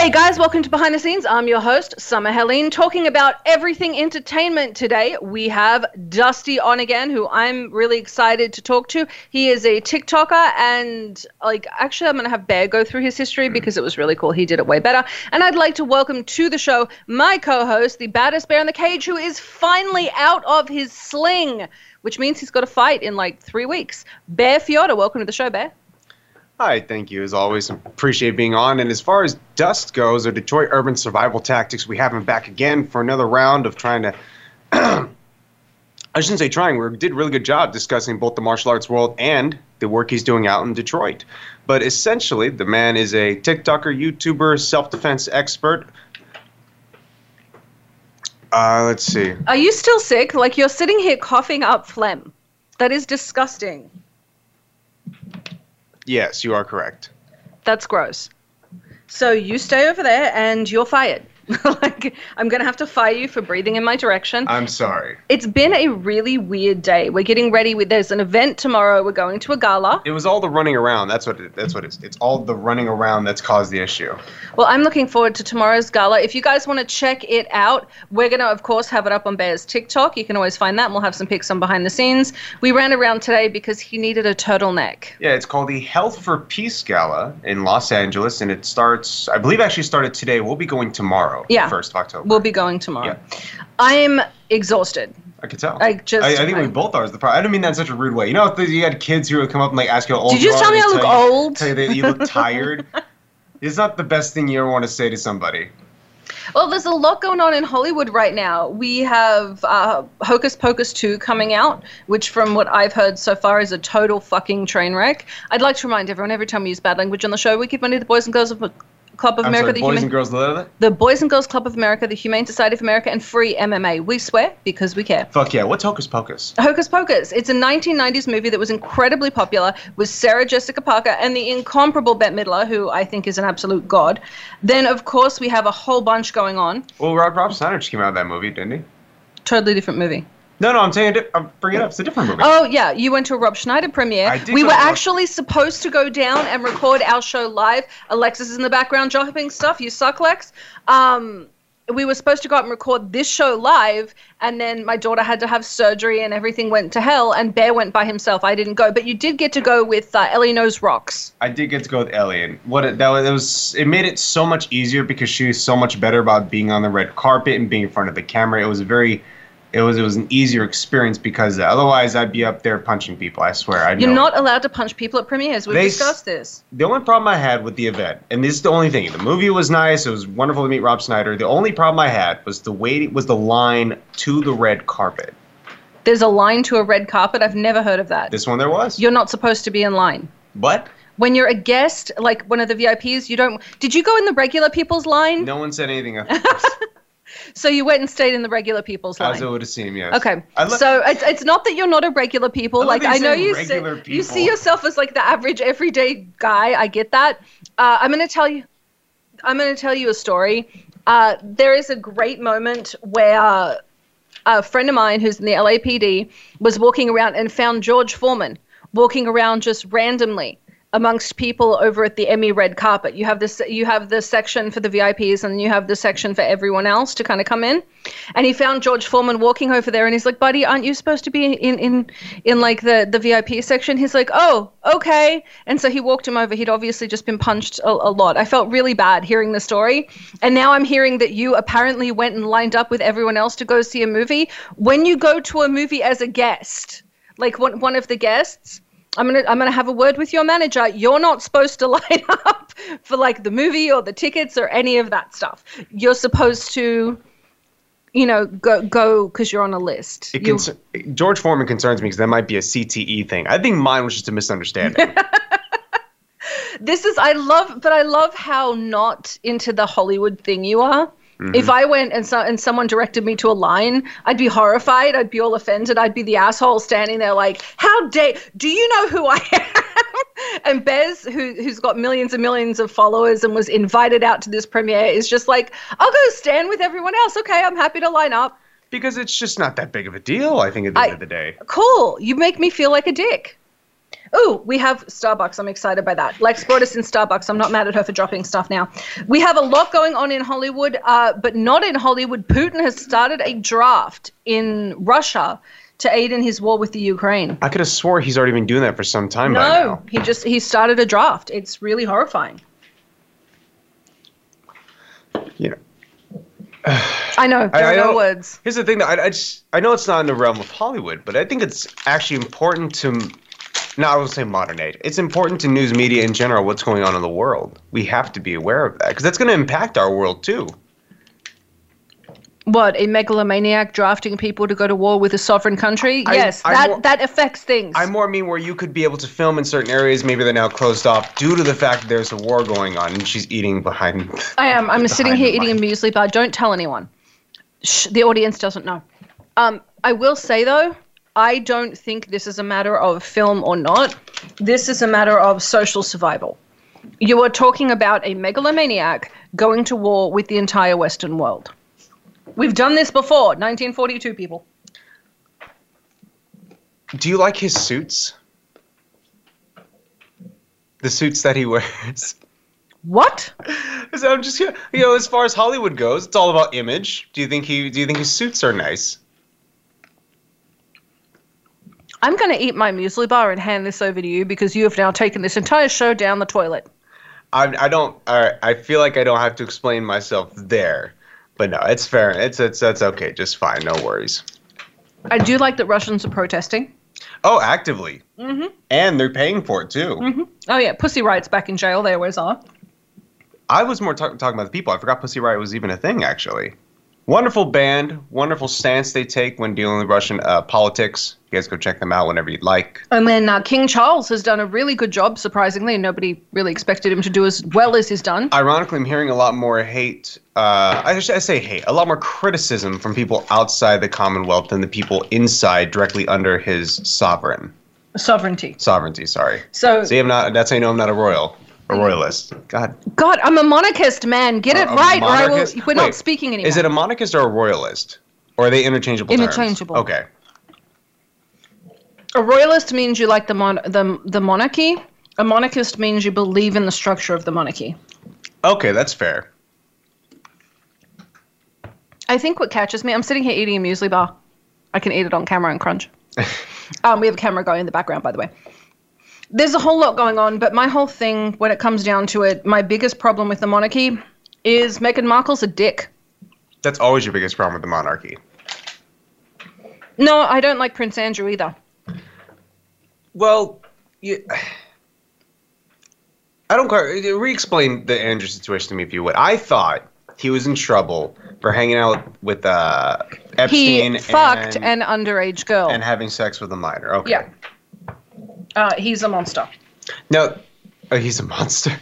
G'day, guys. Welcome to Behind the Scenes. I'm your host, Summer Helene, talking about everything entertainment today. We have Dusty on again, who I'm really excited to talk to. He is a TikToker, and like, actually, I'm going to have Bear go through his history hmm. because it was really cool. He did it way better. And I'd like to welcome to the show my co host, the baddest bear in the cage, who is finally out of his sling, which means he's got a fight in like three weeks. Bear Fiota, welcome to the show, Bear. Hi, thank you. As always, appreciate being on. And as far as Dust goes, or Detroit Urban Survival Tactics, we have him back again for another round of trying to. I shouldn't say trying. We did a really good job discussing both the martial arts world and the work he's doing out in Detroit. But essentially, the man is a TikToker, YouTuber, self-defense expert. Uh, let's see. Are you still sick? Like, you're sitting here coughing up phlegm. That is disgusting. Yes, you are correct. That's gross. So you stay over there and you're fired. like I'm gonna have to fire you for breathing in my direction. I'm sorry. It's been a really weird day. We're getting ready. With there's an event tomorrow. We're going to a gala. It was all the running around. That's what it, that's what it's. It's all the running around that's caused the issue. Well, I'm looking forward to tomorrow's gala. If you guys want to check it out, we're gonna of course have it up on Bear's TikTok. You can always find that. and We'll have some pics on behind the scenes. We ran around today because he needed a turtleneck. Yeah, it's called the Health for Peace Gala in Los Angeles, and it starts. I believe actually started today. We'll be going tomorrow. Yeah. First of October. We'll be going tomorrow. Yeah. I'm exhausted. I could tell. I just- I, I think we both are. Is the problem? I don't mean that in such a rude way. You know, if you had kids who would come up and like ask you how old Did you you are, tell me I look you- old? Tell you that you look tired. it's not the best thing you ever want to say to somebody. Well, there's a lot going on in Hollywood right now. We have uh, Hocus Pocus 2 coming out, which, from what I've heard so far, is a total fucking train wreck. I'd like to remind everyone every time we use bad language on the show, we give money to the Boys and Girls of Club of I'm America, sorry, the boys Human- and girls the Boys and Girls Club of America, the Humane Society of America, and Free MMA. We swear because we care. Fuck yeah! What's Hocus Pocus? Hocus Pocus. It's a 1990s movie that was incredibly popular with Sarah Jessica Parker and the incomparable Bette Midler, who I think is an absolute god. Then, of course, we have a whole bunch going on. Well, Rob, Rob Schneider just came out of that movie, didn't he? Totally different movie. No, no, I'm saying. I'm bringing it up. It's a different movie. Oh yeah, you went to a Rob Schneider premiere. I did we were actually supposed to go down and record our show live. Alexis is in the background dropping stuff. You suck, Lex. Um, we were supposed to go out and record this show live, and then my daughter had to have surgery, and everything went to hell. And Bear went by himself. I didn't go, but you did get to go with uh, Ellie Knows Rocks. I did get to go with Ellie, and what it, that was, it was, it made it so much easier because she was so much better about being on the red carpet and being in front of the camera. It was a very, it was it was an easier experience because otherwise I'd be up there punching people. I swear. I You're not allowed to punch people at premieres. We've They discussed this. The only problem I had with the event, and this is the only thing, the movie was nice. It was wonderful to meet Rob Schneider. The only problem I had was the wait was the line to the red carpet. There's a line to a red carpet. I've never heard of that. This one there was. You're not supposed to be in line. What? when you're a guest, like one of the VIPs, you don't. Did you go in the regular people's line? No one said anything. So you went and stayed in the regular people's line. As it would seem, yes. Okay, so it's, it's not that you're not a regular people. I Like I know you see, regular you see yourself as like the average everyday guy. I get that. Uh, I'm gonna tell you. I'm gonna tell you a story. Uh, there is a great moment where a friend of mine who's in the LAPD was walking around and found George Foreman walking around just randomly amongst people over at the Emmy red carpet. You have this you have the section for the VIPs and you have the section for everyone else to kind of come in. And he found George Foreman walking over there and he's like, "Buddy, aren't you supposed to be in in in like the the VIP section?" He's like, "Oh, okay." And so he walked him over. He'd obviously just been punched a, a lot. I felt really bad hearing the story. And now I'm hearing that you apparently went and lined up with everyone else to go see a movie. When you go to a movie as a guest, like one one of the guests, I'm gonna I'm gonna have a word with your manager. You're not supposed to line up for like the movie or the tickets or any of that stuff. You're supposed to you know, go go because you're on a list. It concer- George Foreman concerns me because that might be a CTE thing. I think mine was just a misunderstanding. this is I love, but I love how not into the Hollywood thing you are. If mm-hmm. I went and so and someone directed me to a line, I'd be horrified. I'd be all offended. I'd be the asshole standing there like, "How dare? Do you know who I am?" and Bez, who who's got millions and millions of followers and was invited out to this premiere, is just like, "I'll go stand with everyone else. Okay, I'm happy to line up. because it's just not that big of a deal, I think, at the end of the day. Cool. You make me feel like a dick." Oh, we have Starbucks. I'm excited by that. Lex brought us in Starbucks. I'm not mad at her for dropping stuff now. We have a lot going on in Hollywood, uh, but not in Hollywood. Putin has started a draft in Russia to aid in his war with the Ukraine. I could have swore he's already been doing that for some time No, he just he started a draft. It's really horrifying. You know, I know there I- I are no words. Here's the thing that I, I just I know it's not in the realm of Hollywood, but I think it's actually important to no, I would say modern age. It's important to news media in general what's going on in the world. We have to be aware of that because that's going to impact our world too. What a megalomaniac drafting people to go to war with a sovereign country. I- yes, I that more- that affects things. I more mean where you could be able to film in certain areas. Maybe they're now closed off due to the fact that there's a war going on, and she's eating behind. I am. I'm sitting here eating a muesli bar. Don't tell anyone. Shh, the audience doesn't know. Um, I will say though, I don't think this is a matter of film or not. This is a matter of social survival. You are talking about a megalomaniac going to war with the entire Western world. We've done this before. 1942 people. Do you like his suits? The suits that he wears. What? So I'm just you know, as far as Hollywood goes, it's all about image. Do you think he? Do you think his suits are nice? I'm going to eat my muesli bar and hand this over to you because you have now taken this entire show down the toilet. I, I don't. I, I feel like I don't have to explain myself there, but no, it's fair. It's it's that's okay. Just fine. No worries. I do like that Russians are protesting. Oh, actively. Mm-hmm. And they're paying for it too. Mm-hmm. Oh yeah, Pussy Riot's back in jail. They always are. I was more talk- talking about the people. I forgot Pussy Riot was even a thing. Actually, wonderful band, wonderful stance they take when dealing with Russian uh, politics. You guys go check them out whenever you'd like. And then uh, King Charles has done a really good job, surprisingly, and nobody really expected him to do as well as he's done. Ironically, I'm hearing a lot more hate. Uh, I, should, I say hate, a lot more criticism from people outside the Commonwealth than the people inside, directly under his sovereign Sovereignty. sovereignty. Sorry. So, See, I'm not. That's how you know I'm not a royal, a royalist. God. God, I'm a monarchist, man. Get it A- right, or I will. We're not speaking anymore. Is it a monarchist or a royalist, or are they interchangeable? terms? Interchangeable. Okay. A royalist means you like the mon- the the monarchy. A monarchist means you believe in the structure of the monarchy. Okay, that's fair. I think what catches me, I'm sitting here eating a muesli bar. I can eat it on camera and crunch. um, we have a camera going in the background, by the way. There's a whole lot going on, but my whole thing, when it comes down to it, my biggest problem with the monarchy is Meghan Markle's a dick. That's always your biggest problem with the monarchy. No, I don't like Prince Andrew either. Well, you, I don't quite re-explain the Andrew situation to me if you would. I thought he was in trouble for hanging out with uh, Epstein He fucked and, an underage girl. and having sex with a minor. Okay. yeah. Uh, he's a monster. No, oh, he's a monster.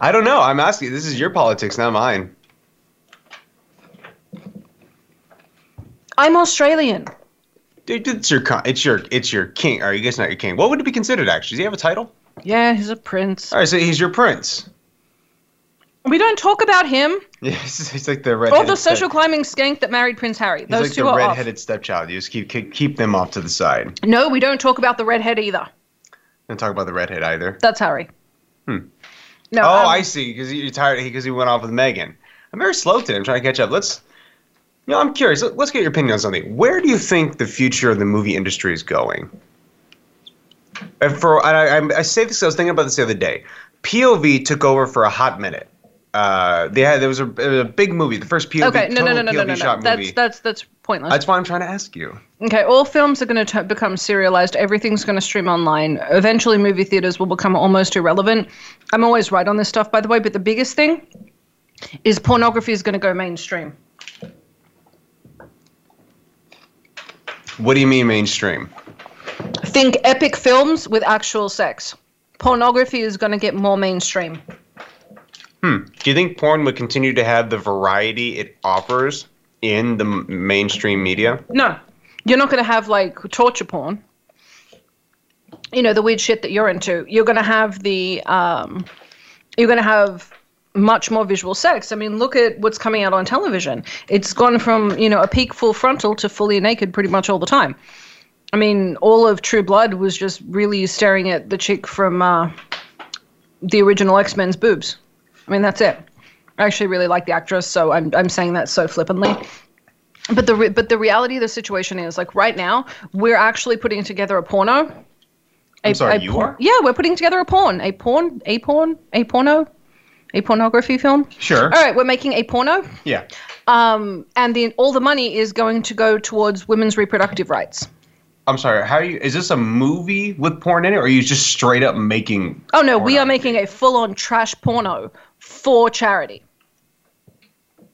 I don't know. I'm asking. This is your politics, not mine. I'm Australian. Dude, it's your con- it's your it's your king. Or I guess not your king. What would it be considered actually? Does he have a title? Yeah, he's a prince. All right, so he's your prince. We don't talk about him Yes, he's like the red. or the social climbing skank that married Prince Harry. He's Those like two the are redheaded stepchild. You just keep, keep keep them off to the side. No, we don't talk about the redhead either. Don't talk about the redhead either. That's Harry. Hmm. No. oh, um, I see. Because you're tired. Because he went off with Meghan. I'm very slow today. I'm trying to catch up. Let's. You know, I'm curious. Let- Let's get your opinion on something. Where do you think the future of the movie industry is going? And for I, I say this. I was thinking about this the other day. POV took over for a hot minute uh, they had there was a, a big movie, the first POV. Okay, no, no, no, no, no, no, no. That's movie. that's that's pointless. That's why I'm trying to ask you. Okay, all films are going to become serialized. Everything's going to stream online. Eventually, movie theaters will become almost irrelevant. I'm always right on this stuff, by the way. But the biggest thing is pornography is going to go mainstream. What do you mean mainstream? Think epic films with actual sex. Pornography is going to get more mainstream. Do you think porn would continue to have the variety it offers in the m- mainstream media? No, you're not going to have like torture porn. You know the weird shit that you're into. You're going to have the um, you're going to have much more visual sex. I mean, look at what's coming out on television. It's gone from you know a peak full frontal to fully naked pretty much all the time. I mean, all of True Blood was just really staring at the chick from uh, the original X Men's boobs. I mean, that's it. I actually really like the actress, so I'm I'm saying that so flippantly but the re- but the reality of the situation is like right now we're actually putting together a porno. A, I'm sorry, a you por- are? Yeah, we're putting together a porn, a porn, a porn, a porno, a pornography film. Sure. All right, we're making a porno, Yeah. um, and the all the money is going to go towards women's reproductive rights. I'm sorry. How are you? Is this a movie with porn in it, or are you just straight up making? Oh no, we are making a full-on trash porno for charity.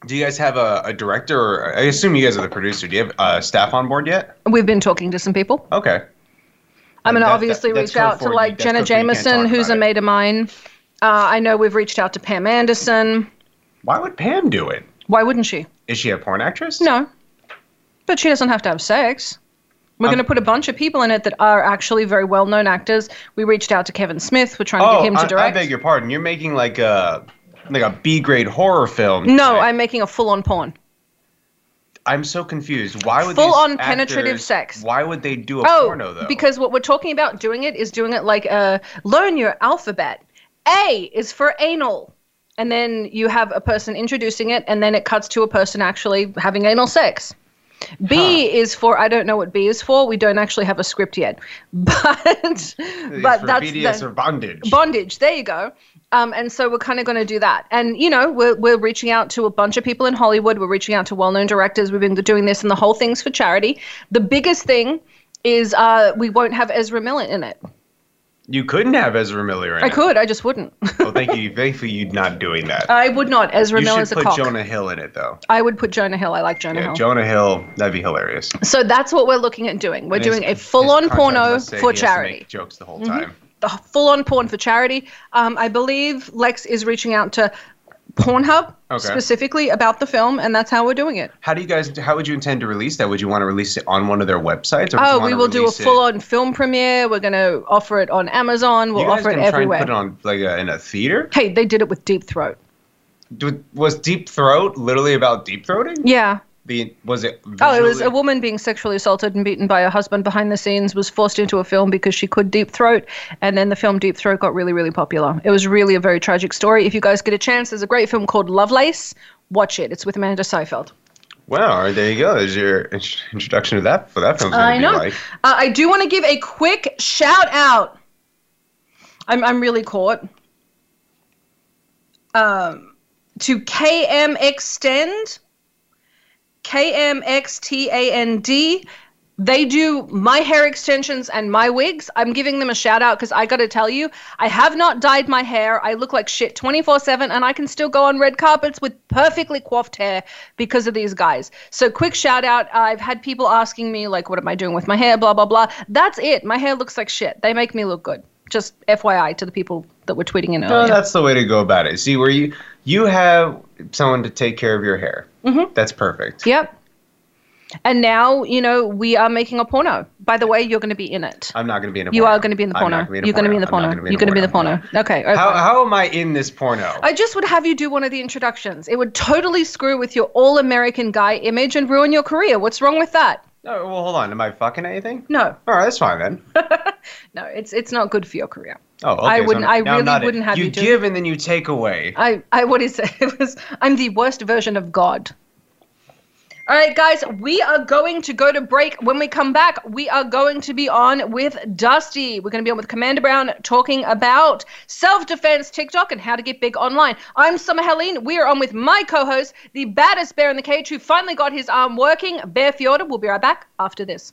Do you guys have a, a director? Or, I assume you guys are the producer. Do you have uh, staff on board yet? We've been talking to some people. Okay. I'm going to obviously that- reach out to like Jenna code for you can't Jameson, who's a mate of mine. Uh, I know we've reached out to Pam Anderson. Why would Pam do it? Why wouldn't she? Is she a porn actress? No. But she doesn't have to have sex. We're Um, going to put a bunch of people in it that are actually very well known actors. We reached out to Kevin Smith. We're trying to Oh, get him to I, I beg your pardon. You're making like a like a B grade horror film. no, right? I'm making a full on porn. I'm so confused. Why would Full on penetrative sex. Why would they do a Oh, porno though? because what we're talking about doing it is doing it like uh, learn your alphabet. A is for anal. And then you have a person introducing it, and then it cuts to a person actually having anal sex. B Huh. is for I don't know what B is for. We don't actually have a script yet, but but that's BDS the- or bondage. bondage. There you go. Um, and so we're kind of going to do that. And you know, we're we're reaching out to a bunch of people in Hollywood. We're reaching out to well-known directors. We've been doing this, and the whole thing's for charity. The biggest thing is uh, we won't have Ezra Miller in it. you couldn't have Ezra Miller in I it. could, I just wouldn't. Well, thank you. Thankfully, you're not doing that. I would not. Ezra you Miller's should a put cock. Jonah Hill in it though. I would put Jonah Hill. I like Jonah Yeah, Hill. Jonah Hill. That'd be hilarious. so that's what we're looking at doing. We're And his- doing a his full-on contract porno must say for he has to charity. make jokes the whole time. The full-on porn for charity. Um, I believe Lex is reaching out to Pornhub Okay. specifically about the film, and that's how we're doing it. How do you guys? How would you intend to release that? Would you want to release it on one of their websites? Or Oh, we will do a full-on film premiere. We're going to offer it on Amazon. We'll offer it everywhere. put it on like a, in a theater? Hey, they did it with Deep Throat. Was Deep Throat literally about deep throating? Yeah. The was it? Oh, it was a woman being sexually assaulted and beaten by her husband behind the scenes, was forced into a film because she could deep throat, and then the film Deep Throat got really, really popular. It was really a very tragic story. If you guys get a chance, there's a great film called Lovelace. Watch it. It's with Amanda Seyfried. Wow, there you go. There's your introduction to that. For that gonna I know. like. Uh, I do want to give a quick shout out. I'm I'm really caught. Um, to KM Extend, KMXTAND. They do my hair extensions and my wigs. I'm giving them a shout out because I got to tell you, I have not dyed my hair. I look like shit 24 7, and I can still go on red carpets with perfectly coiffed hair because of these guys. So, quick shout out. I've had people asking me, like, what am I doing with my hair? Blah, blah, blah. That's it. My hair looks like shit. They make me look good. Just FYI to the people that were tweeting in No, that's the way to go about it. See, where you you have someone to take care of your hair. Mm-hmm. That's perfect. Yep. And now, you know, we are making a porno. By the way, you're going to be in it. I'm not going to be in a. You porno. are going to be in the porno. gonna You're going to be in the porno. You're going to be in the porno. Okay. okay. How, how am I in this porno? I just would have you do one of the introductions. It would totally screw with your all American guy image and ruin your career. What's wrong with that? Oh, well, hold on. Am I fucking anything? No, All right, that's fine then. no, it's it's not good for your career. Oh, okay. I wouldn't- I'm- I really wouldn't have you you do- give and then you take away. I, I what is it? It was I'm the worst version of God. All right, guys, we are going to go to break. When we come back, we are going to be on with Dusty. We're going to be on with Commander Brown talking about self defense, TikTok, and how to get big online. I'm Summer Helene. We are on with my co host, the baddest bear in the cage, who finally got his arm working, Bear Fiorda. We'll be right back after this.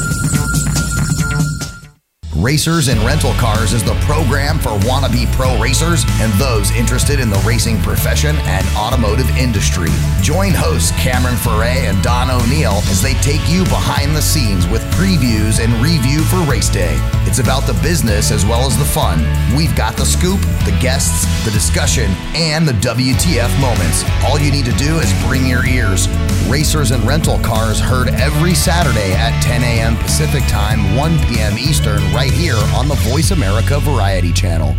Racers and Rental Cars is the program for wannabe pro racers and those interested in the racing profession and automotive industry. Join hosts Cameron Foray and Don O'Neill as they take you behind the scenes with previews and review for race day. It's about the business as well as the fun. We've got the scoop, the guests, the discussion, and the WTF moments. All you need to do is bring your ears. Racers and Rental Cars heard every Saturday at 10 a.m. Pacific Time, 1 p.m. Eastern, right here on the Voice America Variety Channel.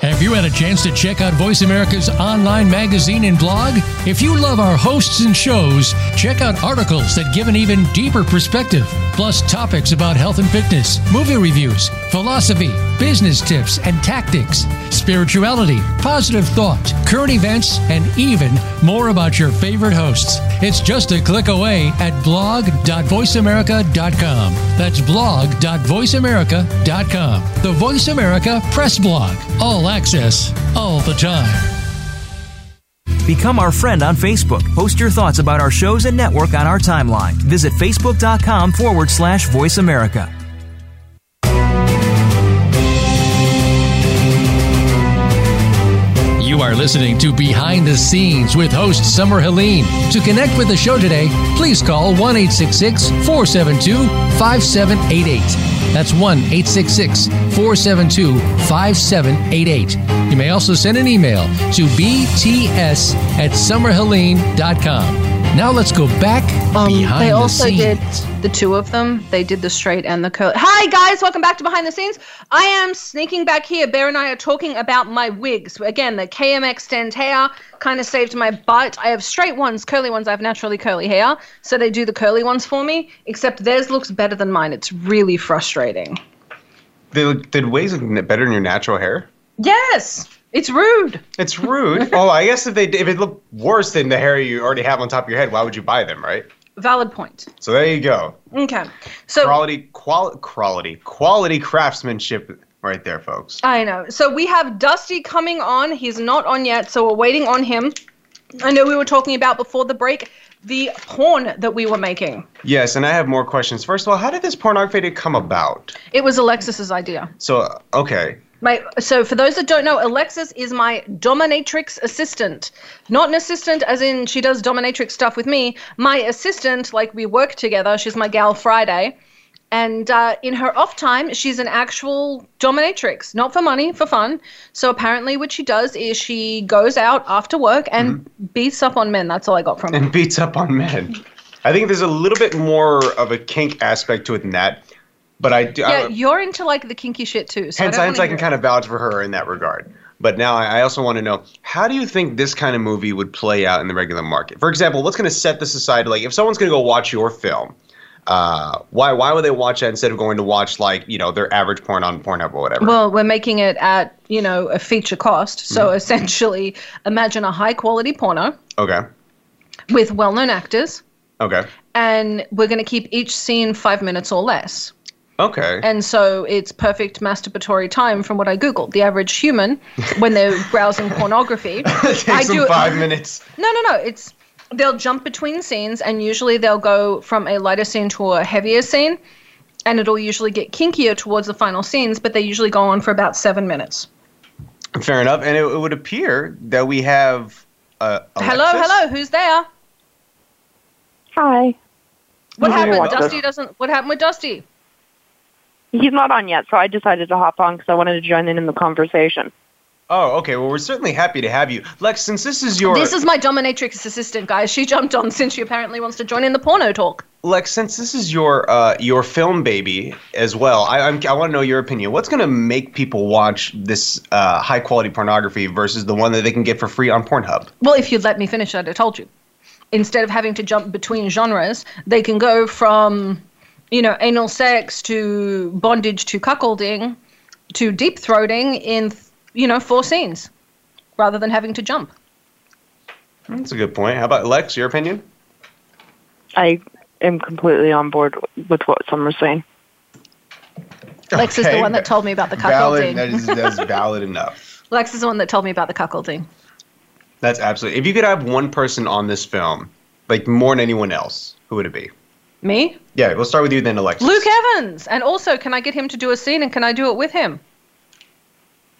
Have you had a chance to check out Voice America's online magazine and blog? If you love our hosts and shows, check out articles that give an even deeper perspective, plus topics about health and fitness, movie reviews, philosophy, business tips and tactics, spirituality, positive thought, current events, and even more about your favorite hosts. It's just a click away at blog.voiceamerica.com. That's blog.voiceamerica.com. The Voice America Press Blog. All access, all the time. Become our friend on Facebook. Post your thoughts about our shows and network on our timeline. Visit facebook.com forward slash voice America. You are listening to Behind the Scenes with host Summer Helene. To connect with the show today, please call 1 472 5788. That's 1 472 5788. You may also send an email to bts at summerhelene.com. Now let's go back Um, behind they also scenes. did the two of them. They did the straight and the curly. Hi guys, welcome back to Behind the Scenes. I am sneaking back here. Bear and I are talking about my wigs. Again, the KMX Stand hair kind of saved my butt. I have straight ones, curly ones. I have naturally curly hair, so they do the curly ones for me. Except theirs looks better than mine. It's really frustrating. Did, did waves look better than your natural hair? Yes, it's rude. It's rude. oh, I guess if they if it looked worse than the hair you already have on top of your head, why would you buy them, right? Valid point. So there you go. Okay, so Quality, qual- quality, quality craftsmanship, right there, folks. I know. So we have Dusty coming on. He's not on yet, so we're waiting on him. I know we were talking about before the break the porn that we were making. Yes, and I have more questions. First of all, how did this pornography come about? It was Alexis's idea. So, okay, My so for those that don't know, Alexis is my dominatrix assistant. Not an assistant as in she does dominatrix stuff with me. My assistant, like we work together. She's my gal Friday. And uh, in her off time, she's an actual dominatrix, not for money, for fun. So apparently, what she does is she goes out after work and beats up on men. That's all I got from her. and beats up on men. I think there's a little bit more of a kink aspect to it than that, but I do. Yeah, I, you're into like the kinky shit too. So hence, I, hence I can kind of vouch for her in that regard. But now I I also want to know how do you think this kind of movie would play out in the regular market? For example, what's going to set this aside? Like, if someone's going to go watch your film, uh, why why would they watch that instead of going to watch like you know their average porn on Pornhub or whatever? Well, we're making it at, you know, a feature cost. So Mm-hmm. essentially, imagine a high quality porno okay, with well known actors, okay, and we're going to keep each scene five minutes or less. Okay. And so it's perfect masturbatory time from what I Googled. The average human, when they're browsing pornography, it takes I them do- five minutes. No, no, no. It's they'll jump between scenes, and usually they'll go from a lighter scene to a heavier scene, and it'll usually get kinkier towards the final scenes. But they usually go on for about seven minutes. Fair enough. And it, it would appear that we have. Uh, Hello, Alexis? hello. Who's there? Hi. What happened? Dusty doesn't. What happened with Dusty? He's not on yet, so I decided to hop on because I wanted to join in in the conversation. Oh, okay. Well, we're certainly happy to have you, Lex. Since this is your This is my dominatrix assistant, guys. She jumped on since she apparently wants to join in the porno talk. Lex, since this is your uh, your film baby as well, I I'm, I want to know your opinion. What's going to make people watch this uh, high quality pornography versus the one that they can get for free on Pornhub? Well, if you'd let me finish, I'd have told you. Instead of having to jump between genres, they can go from, you know, anal sex to bondage to cuckolding to deep throating in, you know, four scenes rather than having to jump. That's a good point. How about Lex? Your opinion? I am completely on board with what Summer's saying. Lex is the one that told me about the Valid. cuckolding. That is that's valid enough. Lex is the one that told me about the cuckolding. That's absolutely. If you could have one person on this film, like more than anyone else, who would it be? Me? Yeah, we'll start with you then, Alexis. Luke Evans. And also, can I get him to do a scene and can I do it with him?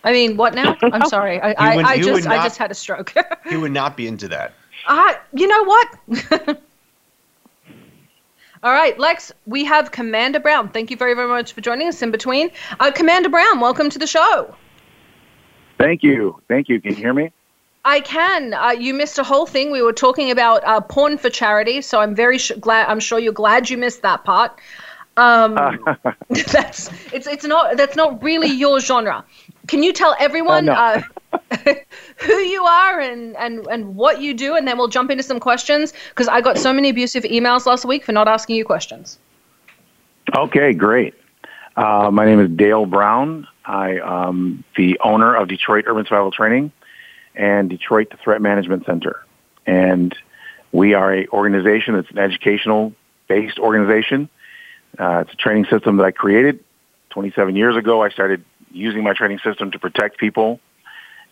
I mean, what now? I'm sorry. I, I, would- I you just would I just had a stroke. He would not be into that. uh, you know what? All right, Lex, we have Commander Brown. Thank you very, very much for joining us in between. Uh, Commander Brown, welcome to the show. Thank you. Thank you. Can you hear me? I can. Uh, you missed a whole thing. We were talking about uh, porn for charity, so I'm very sh- glad. I'm sure you're glad you missed that part. Um, that's it's it's not that's not really your genre. Can you tell everyone no. uh, who you are and, and and what you do, and then we'll jump into some questions because I got so many abusive emails last week for not asking you questions. Okay, great. Uh, my name is Dale Brown. I am the owner of Detroit Urban Survival Training and Detroit the Threat Management Center. And we are a organization that's an educational based organization. Uh, it's a training system that I created 27 years ago. I started using my training system to protect people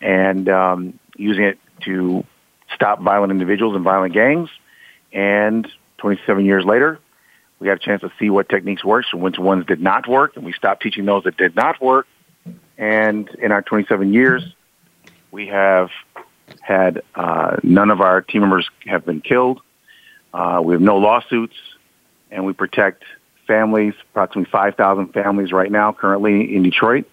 and um, using it to stop violent individuals and violent gangs. And 27 years later, we got a chance to see what techniques worked and which ones did not work, and we stopped teaching those that did not work. And in our 27 years, we have had uh, none of our team members have been killed. Uh, we have no lawsuits, and we protect families, approximately 5,000 families right now currently in Detroit.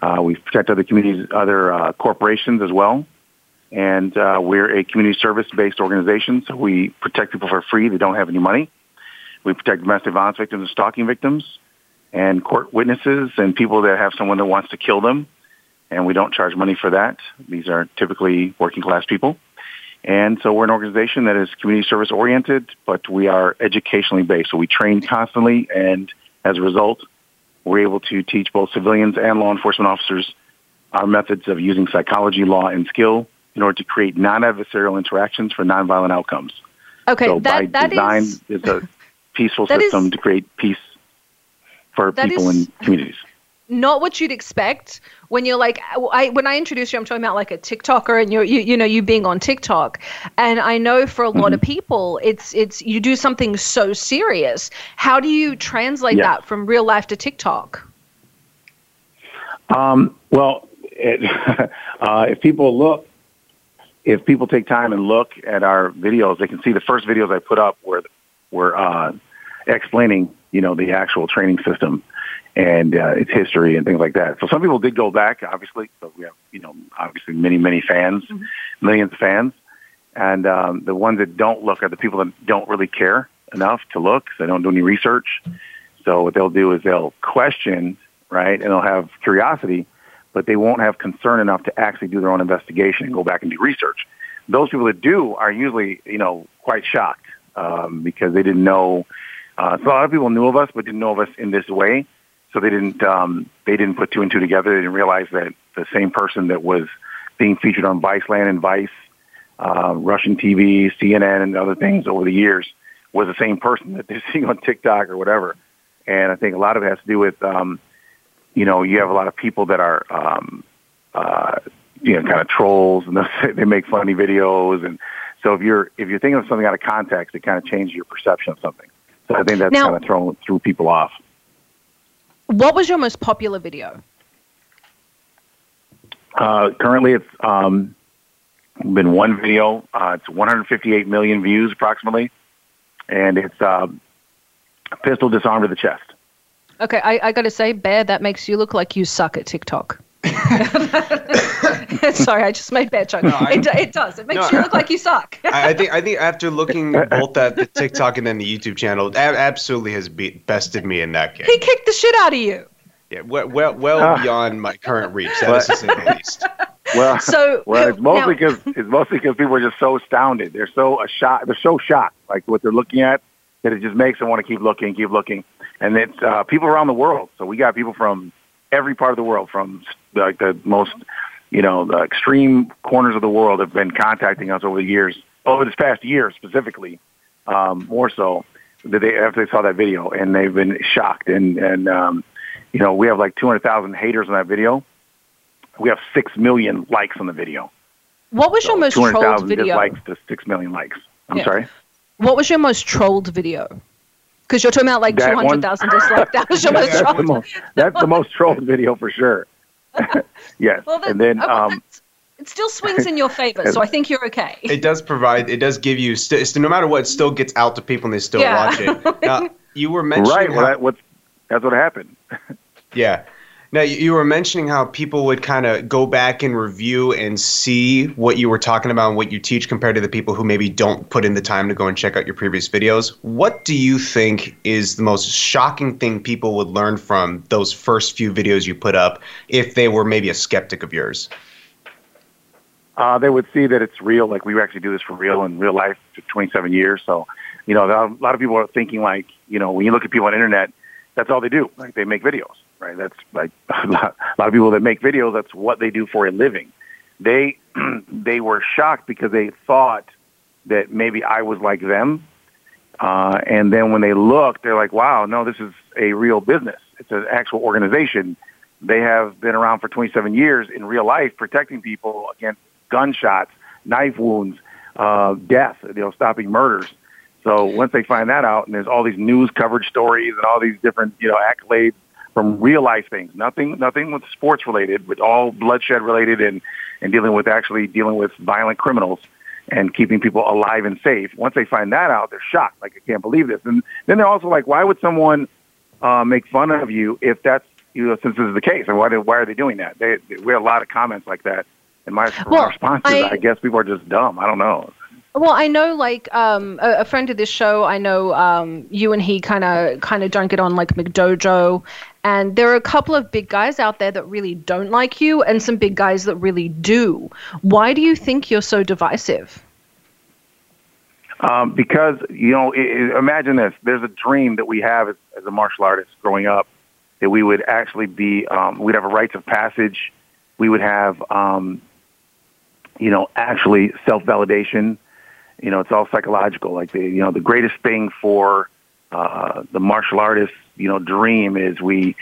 Uh, we protect other communities, other uh, corporations as well. And uh, we're a community service-based organization, so we protect people for free. They don't have any money. We protect domestic violence victims and stalking victims and court witnesses and people that have someone that wants to kill them. And we don't charge money for that. These are typically working class people. And so we're an organization that is community service oriented, but we are educationally based. So we train constantly and as a result, we're able to teach both civilians and law enforcement officers our methods of using psychology, law, and skill in order to create non-adversarial interactions for nonviolent outcomes. Okay, so that by that design, is it's a peaceful system is- to create peace for people is- and communities. Not what you'd expect when you're like I when I introduce you I'm talking about like a TikToker and you're you, you know you being on TikTok. And I know for a lot of Mm-hmm. people it's it's you do something so serious. How do you translate that from real life to TikTok? Um, well, it, uh, if people look, if people take time and look at our videos, they can see the first videos I put up were were uh, explaining, you know, the actual training system and uh, its history and things like that. So some people did go back, obviously. So we have, you know, obviously many, many fans, millions of fans, and um, the ones that don't look are the people that don't really care enough to look. They don't do any research. So what they'll do is they'll question, right, and they'll have curiosity, but they won't have concern enough to actually do their own investigation and go back and do research. Those people that do are usually, you know, quite shocked um, because they didn't know. Uh, so a lot of people knew of us, but didn't know of us in this way. So they didn't um, they didn't put two and two together. They didn't realize that the same person that was being featured on Viceland and Vice, uh, Russian TV, CNN, and other things over the years was the same person that they're seeing on TikTok or whatever. And I think a lot of it has to do with, um, you know, you have a lot of people that are, um, uh, you know, kind of trolls and they- they make funny videos. And so if you're, if you're thinking of something out of context, it kind of changes your perception of something. So I think that's Now- kind of thrown, threw people off. What was your most popular video Uh, currently it's, um, been one video. Uh, it's 158 million views approximately. And it's, um, pistol disarm to the chest. okay I, I gotta say Bear that makes you look like you suck at TikTok sorry I just made Bear joke I- it, it does it makes No, you look like you suck I, I think I think after looking both at the TikTok and then the YouTube channel, it a- absolutely has beat, bested me in that game. he kicked the shit out of you Yeah, well, well, well Ah. beyond my current reach. That is to say the least. Well, So, well, it's mostly because it's mostly because people are just so astounded. They're so shocked. They're so shocked, like what they're looking at, that it just makes them want to keep looking, keep looking. And it's uh, people around the world. So we got people from every part of the world, from like the most, you know, the extreme corners of the world, have been contacting us over the years, over this past year specifically, um, more so that they after they saw that video, and they've been shocked. And and um, you know, we have like two hundred thousand haters on that video. We have six million likes on the video. what was your most trolled video dislikes to six million likes. I'm Yeah. sorry. What was your most trolled video? Because you're talking about like That two one- hundred thousand dislikes. That was your most that's the most, that's the most trolled video for sure. yes, Well, and then oh, um, it still swings in your favor, so I think you're okay. It does provide. It does give you. St- st- no matter what, it still gets out to people and they still Yeah. watch it. Now, you were mentioning right. Well, that, what's that's what happened. Yeah. Now you were mentioning how people would kind of go back and review and see what you were talking about and what you teach compared to the people who maybe don't put in the time to go and check out your previous videos. What do you think is the most shocking thing people would learn from those first few videos you put up if they were maybe a skeptic of yours? uh, they would see that it's real. Like we actually do this for real in real life for 27 years. So, you know, a lot of people are thinking like, you know, when you look at people on the internet, that's all they do. Like they make videos, right? That's like a lot, of people that make videos. That's what they do for a living. They they were shocked because they thought that maybe I was like them. Uh, and then when they look, they're like, wow, no, this is a real business. It's an actual organization. They have been around for 27 years in real life protecting people against gunshots, knife wounds, uh, death, you know, stopping murders. So once they find that out, and there's all these news coverage stories and all these different, you know, accolades from real life things, nothing, nothing with sports related, but all bloodshed related and, and dealing with actually dealing with violent criminals and keeping people alive and safe. Once they find that out, they're shocked. Like, I can't believe this. And then they're also like, why would someone uh, make fun of you if that's, you know, since this is the case? And why, why are they doing that? They, they, we had a lot of comments like that. And my, Well, response is, I- I guess people are just dumb. I don't know. Well, I know, like um, a, a friend of this show. I know um, you and he kind of kind of don't get on like McDojo, and there are a couple of big guys out there that really don't like you, and some big guys that really do. Why do you think you're so divisive? Um, because you know, i i imagine this: there's a dream that we have as, as a martial artist growing up that we would actually be, um, we'd have a rites of passage, we would have, um, you know, actually self validation. You know, it's all psychological. Like the, you know, the greatest thing for uh, the martial artist, you know, dream is we,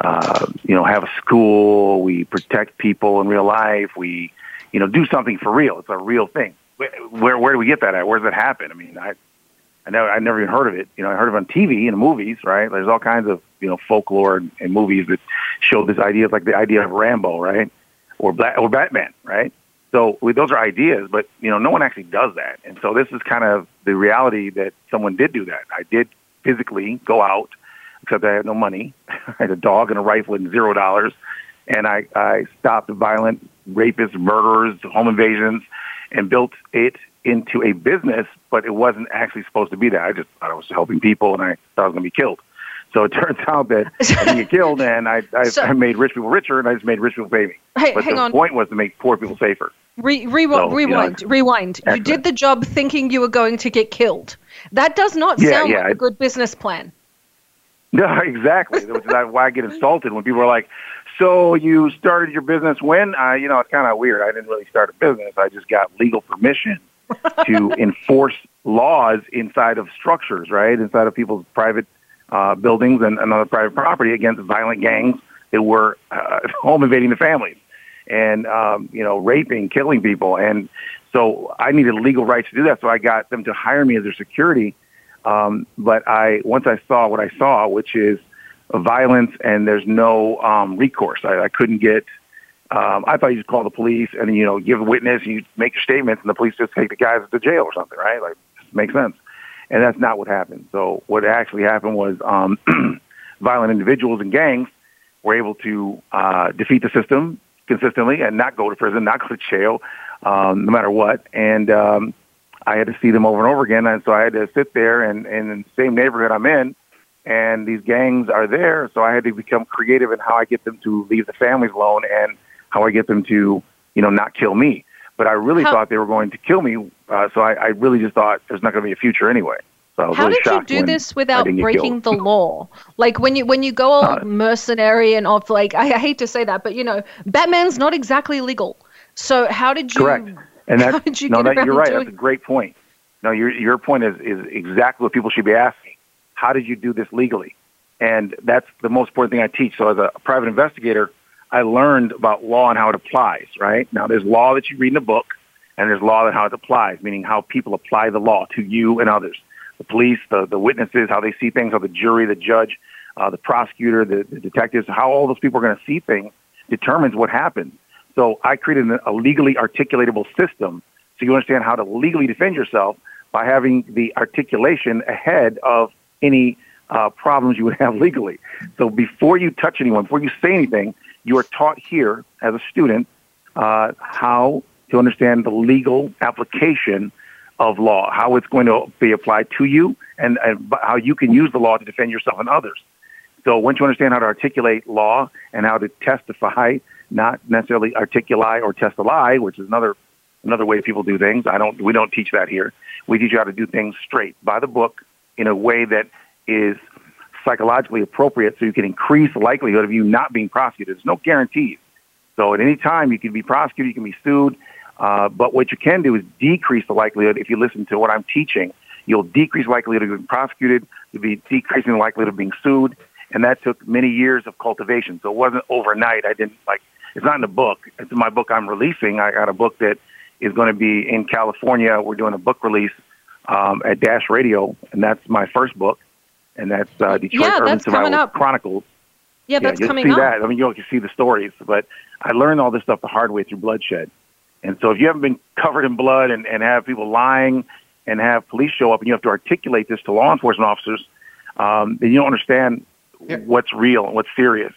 uh, you know, have a school, we protect people in real life, we, you know, do something for real. It's a real thing. Where, where, where do we get that at? Where does it happen? I mean, I, I never, I never even heard of it. You know, I heard of it on TV and movies, right? There's all kinds of, you know, folklore and, and movies that show this idea, like the idea of Rambo, right? Or Black, or Batman, right? So we, those are ideas, but you know, no one actually does that. And so this is kind of the reality that someone did do that. I did physically go out, except I had no money. I had a dog and a rifle and zero dollars, and I, I stopped violent rapists, murderers, home invasions, and built it into a business. But it wasn't actually supposed to be that. I just thought I was helping people, and I thought I was going to be killed. So it turns out that I get killed, and I, I, So- I made rich people richer, and I just made rich people pay me. Hey, but the on. point was to make poor people safer. Re- re- So, you know, rewind, rewind. You did the job thinking you were going to get killed. That does not Yeah, sound yeah, like a good business plan. No, exactly. Is why I get insulted when people are like, "So you started your business when?" Uh, you know, it's kind of weird. I didn't really start a business. I just got legal permission to enforce laws inside of structures, right? Inside of people's private uh, buildings and, and other private property against violent gangs that were uh, home invading the families and um, you know raping, killing people, and so I needed legal rights to do that. So I got them to hire me as their security. Um, but I once I saw what I saw, which is violence and there's no um, recourse. I, I couldn't get. Um, I thought you just call the police and you know give a witness you make your statements and the police just take the guys to jail or something, right? Like makes sense. And that's not what happened. So what actually happened was um, violent individuals and gangs were able to uh, defeat the system consistently and not go to prison, not go to jail, um, no matter what. And um, I had to see them over and over again, and so I had to sit there and, and in the same neighborhood I'm in, and these gangs are there, so I had to become creative in how I get them to leave the families alone and how I get them to, you know, not kill me. But I really How- thought they were going to kill me, uh, so I, I really just thought there's not going to be a future anyway. So How really did you do this without breaking the law? Like when you when you go all Uh, mercenary and off, like I, I hate to say that, but you know, Batman's not exactly legal. So how did you? Correct. And how that, did you no, get that, you're right. doing- That's a great point. No, your your point is is exactly what people should be asking. How did you do this legally? And that's the most important thing I teach. So as a private investigator, I learned about law and how it applies. Right now, there's law that you read in a book, and there's law and how it applies, meaning how people apply the law to you and others. the police, the, the witnesses, how they see things, how the jury, the judge, uh, the prosecutor, the, the detectives, how all those people are going to see things determines what happens. So I created a legally articulatable system so you understand how to legally defend yourself by having the articulation ahead of any uh, problems you would have legally. So before you touch anyone, before you say anything, you are taught here as a student uh, how to understand the legal application of law, how it's going to be applied to you, and, and how you can use the law to defend yourself and others. So once you understand how to articulate law and how to testify, not necessarily articulate or test a lie, which is another another way people do things. I don't. We don't teach that here. We teach you how to do things straight by the book in a way that is psychologically appropriate, so you can increase the likelihood of you not being prosecuted. There's no guarantees. So at any time you can be prosecuted, you can be sued. Uh, but what you can do is decrease the likelihood if you listen to what I'm teaching. You'll decrease the likelihood of being prosecuted. You'll be decreasing the likelihood of being sued and that took many years of cultivation. So it wasn't overnight. I didn't like. It's not in the book. It's in my book I'm releasing. I got a book that is going to be in California. We're doing a book release um, at Dash Radio, and that's my first book, and that's uh, Detroit yeah, Urban that's Survival up. Chronicles. Yeah, that's yeah, you'll coming see up. that. I mean, you'll see the stories, but I learned all this stuff the hard way through bloodshed. And so if you haven't been covered in blood and, and have people lying and have police show up and you have to articulate this to law enforcement officers, um, then you don't understand Yeah. what's real and what's serious.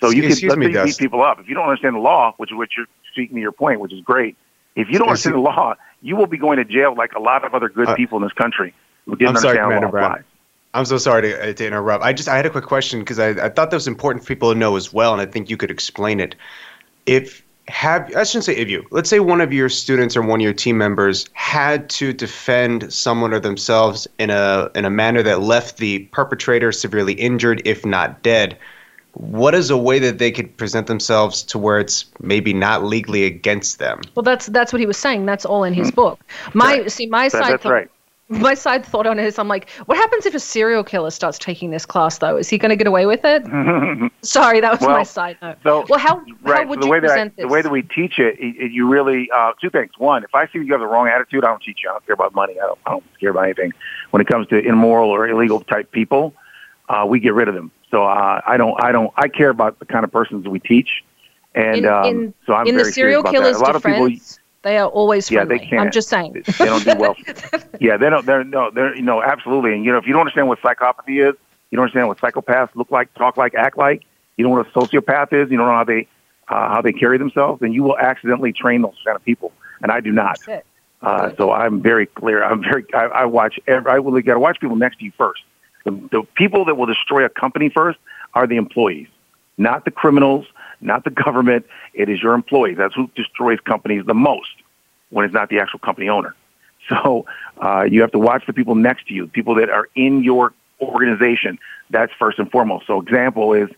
So you can Excuse let's me, say beat people up. If you don't understand the law, which is what you're speaking to your point, which is great. If you don't Excuse- understand the law, you will be going to jail like a lot of other good Uh, people in this country who didn't I'm sorry, understand Commander the law Brown. applies. I'm so sorry to, uh, to interrupt. I just I had a quick question because I, I thought that was important for people to know as well, and I think you could explain it. If have I shouldn't say if you let's say one of your students or one of your team members had to defend someone or themselves in a in a manner that left the perpetrator severely injured, if not dead. What is a way that they could present themselves to where it's maybe not legally against them? Well, that's that's what he was saying. That's all in his book. My Right. see, my That- side that's thought, right. My side thought on it is, I'm like, what happens if a serial killer starts taking this class though? Is he going to get away with it? Sorry, that was my side note. So, well, how right. how would so the you way that I, present this? the way that we teach it, it, it you really uh, two things. One, if I see you have the wrong attitude, I don't teach you. I don't care about money. I don't, I don't care about anything. When it comes to immoral or illegal type people, uh, we get rid of them. So uh, I don't, I don't, I care about the kind of persons we teach, and in, um, in, so I'm in very the serial serious about killer's that. A lot defense, of people, they are always Yeah, friendly. they can't. I'm just saying. they don't do well. yeah, they don't. They're no, they're you know absolutely. And you know, if you don't understand what psychopathy is, you don't understand what psychopaths look like, talk like, act like. You don't know what a sociopath is. You don't know how they uh, how they carry themselves. Then you will accidentally train those kind of people. And I do not. That's it. Uh, so I'm very clear. I'm very. I, I watch. Every, I will got to watch people next to you first. The, the people that will destroy a company first are the employees, not the criminals, not the government. It is your employees. That's who destroys companies the most when it's not the actual company owner. So uh, you have to watch the people next to you, people that are in your organization. That's first and foremost. So example is,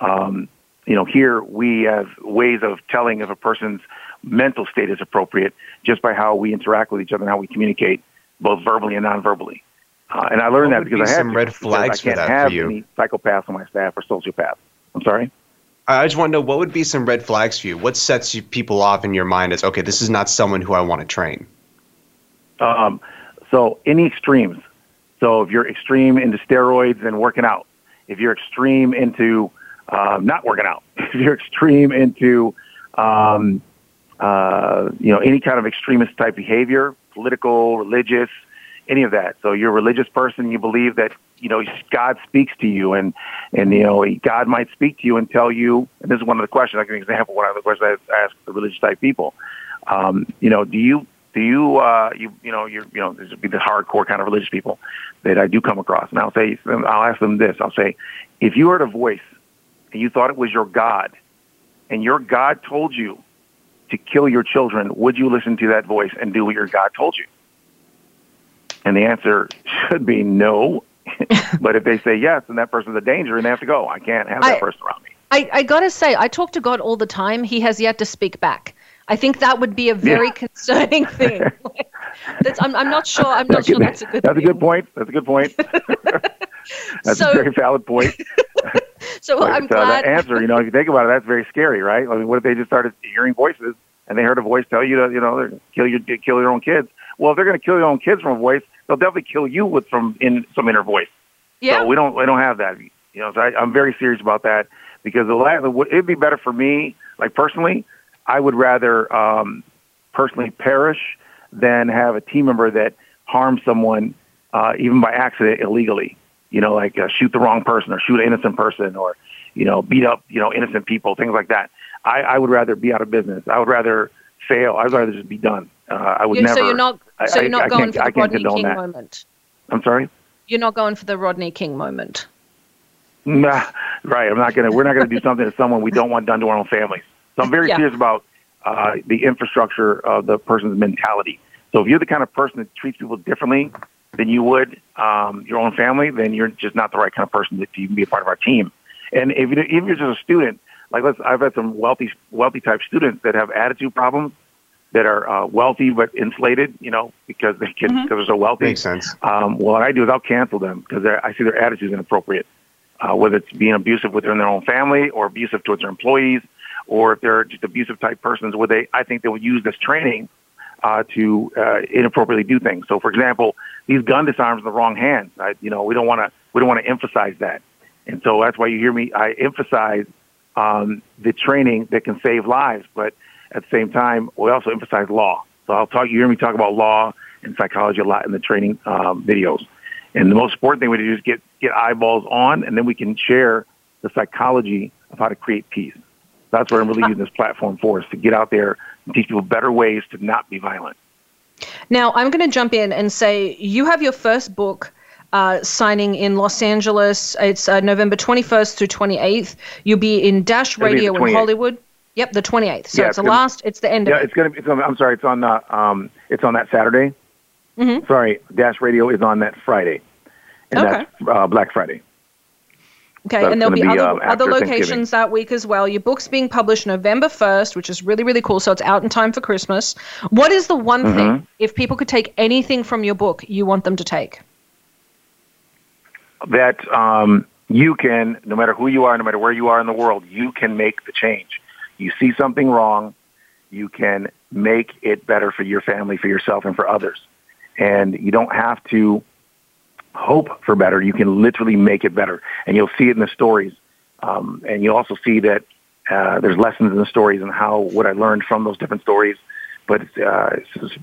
um, you know, here we have ways of telling if a person's mental state is appropriate just by how we interact with each other and how we communicate, both verbally and non-verbally. Uh, and I learned What that because be I have some to, red flags I can't that for have you? any psychopaths on my staff or sociopaths. I'm sorry. I just want to know what would be some red flags for you. What sets you people off in your mind as okay, this is not someone who I want to train. Um, so any extremes. So if you're extreme into steroids and working out, if you're extreme into um, not working out, if you're extreme into um, uh, you know any kind of extremist type behavior, political, religious, any of that. So you're a religious person, you believe that you know God speaks to you, and and you know God might speak to you and tell you. And this is one of the questions. Give an example. One of the questions I ask the religious type people. Um, you know, do you do you uh, you you know you're you know this would be the hardcore kind of religious people that I do come across, and I'll say I'll ask them this. I'll say, if you heard a voice and you thought it was your God, and your God told you to kill your children, would you listen to that voice and do what your God told you? And the answer should be no. but if they say yes, then that person's a danger and they have to go. I can't have that I- person around me. I, I gotta say, I talk to God all the time. He has yet to speak back. I think that would be a very Yeah. concerning thing. that's, I'm, I'm not sure. I'm not sure that's a good. Thing. That's a good point. That's a good point. that's So- a very valid point. So But, I'm uh, that answer, you know, if you think about it, that's very scary, right? I mean, what if they just started hearing voices and they heard a voice tell you to, you know, kill your kill your own kids? Well, if they're going to kill your own kids from a voice, they'll definitely kill you with from in some inner voice. Yeah. So we don't we don't have that. You know, so I, I'm very serious about that because the last, it'd be better for me, like personally, I would rather um, personally perish than have a team member that harms someone uh, even by accident illegally. You know, like uh, shoot the wrong person or shoot an innocent person or you know beat up you know innocent people, things like that. I, I would rather be out of business. I would rather fail. I'd rather just be done. Uh, I would You- never. so you're not. I- So you're not I going can't- for the Rodney King that. moment. I'm sorry. You're not going for the Rodney King moment. Nah, right. I'm not gonna. We're not gonna do something to someone we don't want done to our own families. So I'm very Yeah. serious about uh, the infrastructure of the person's mentality. So if you're the kind of person that treats people differently than you would um, your own family, then you're just not the right kind of person to even be a part of our team. And if you if you're just a student, like let's, I've had some wealthy wealthy type students that have attitude problems that are uh, wealthy but inflated, you know, because they can because they're so wealthy. Makes sense. Um, well, what I do is I'll cancel them because I see their attitude is inappropriate. Uh, whether it's being abusive within their own family or abusive towards their employees, or if they're just abusive type persons, where they I think they will use this training uh, to uh, inappropriately do things. So, for example, these gun disarms in the wrong hands. I, you know, we don't want to we don't want to emphasize that, and so that's why you hear me. I emphasize um, the training that can save lives, but at the same time, we also emphasize law. So I'll talk. You hear me talk about law and psychology a lot in the training um, videos. And the most important thing we do is get get eyeballs on, and then we can share the psychology of how to create peace. That's what I'm really using this platform for: is to get out there and teach people better ways to not be violent. Now, I'm going to jump in and say you have your first book uh, signing in Los Angeles. It's uh, November 21st through 28th. You'll be in Dash It'll be the Radio in Hollywood. Yep, the 28th. So Yeah, it's it's the gonna- last. It's the end Yeah, of it. it's gonna be. It's on, I'm sorry, it's on. Uh, um, it's on that Saturday. Mhm. Sorry, Dash Radio is on that Friday, and Okay. that's uh, Black Friday. Okay, That's and there'll be, be, other, um, other locations that week as well. Your book's being published November 1st, which is really, really cool. So it's out in time for Christmas. What is the one Mm-hmm. thing, if people could take anything from your book, you want them to take? that um, you can, no matter who you are, no matter where you are in the world, you can make the change. You see something wrong, you can make it better for your family, for yourself, and for others. And you don't have to hope for better. You can literally make it better. And you'll see it in the stories. Um, and you'll also see that uh, there's lessons in the stories and how what I learned from those different stories. But uh,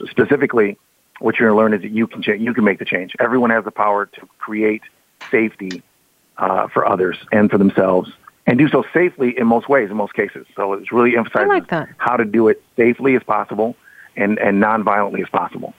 specifically, what you're going to learn is that you can cha- you can make the change. Everyone has the power to create safety uh, for others and for themselves, and do so safely in most ways, in most cases. So it's really emphasizes like how to do it safely as possible and and non-violently as possible.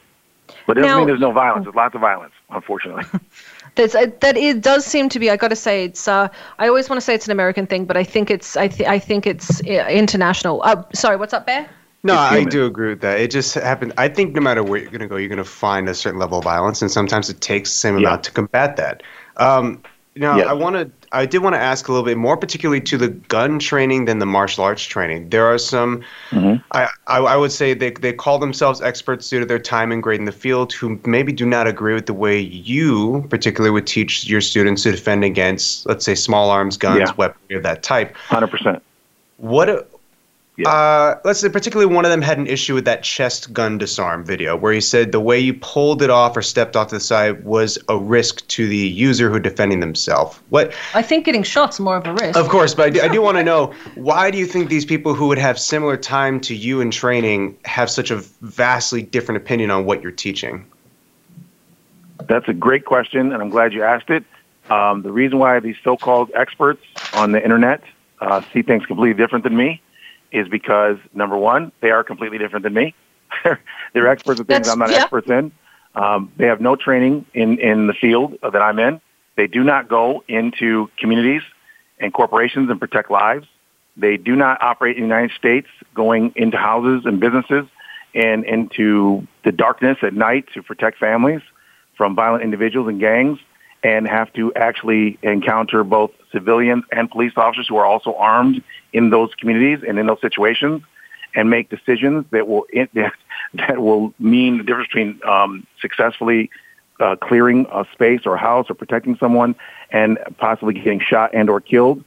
But it doesn't Now- mean there's no violence. There's lots of violence, unfortunately. There's, uh, that it does seem to be. I got to say, it's. Uh, I always want to say it's an American thing, but I think it's. I, th- I think it's uh, international. Uh, sorry, what's up, Bear? No, I do agree with that. It just happened. I think no matter where you're going to go, you're going to find a certain level of violence, and sometimes it takes the same Yeah. amount to combat that. Um, now, Yes. I want to. I did want to ask a little bit more, particularly to the gun training than the martial arts training. There are some. Mhm. I, I I would say they they call themselves experts due to their time and grade in the field, who maybe do not agree with the way you, particularly, would teach your students to defend against, let's say, small arms, guns, Yeah. weaponry of that type. Hundred percent. What? Yeah. Uh, let's say particularly one of them had an issue with that chest gun disarm video, where he said the way you pulled it off or stepped off to the side was a risk to the user who defending themselves. What? I think getting shot's more of a risk. Of course, but I do, I do want to know why do you think these people who would have similar time to you in training have such a vastly different opinion on what you're teaching? That's a great question, and I'm glad you asked it. Um, the reason why these so-called experts on the internet uh, see things completely different than me is because number one, they are completely different than me. they're, they're experts at things That's- I'm not yeah. experts in. Um, they have no training in, in the field that I'm in. They do not go into communities and corporations and protect lives. They do not operate in the United States going into houses and businesses and into the darkness at night to protect families from violent individuals and gangs and have to actually encounter both civilians and police officers who are also armed in those communities and in those situations and make decisions that will that will mean the difference between um, successfully uh, clearing a space or a house or protecting someone and possibly getting shot and or killed.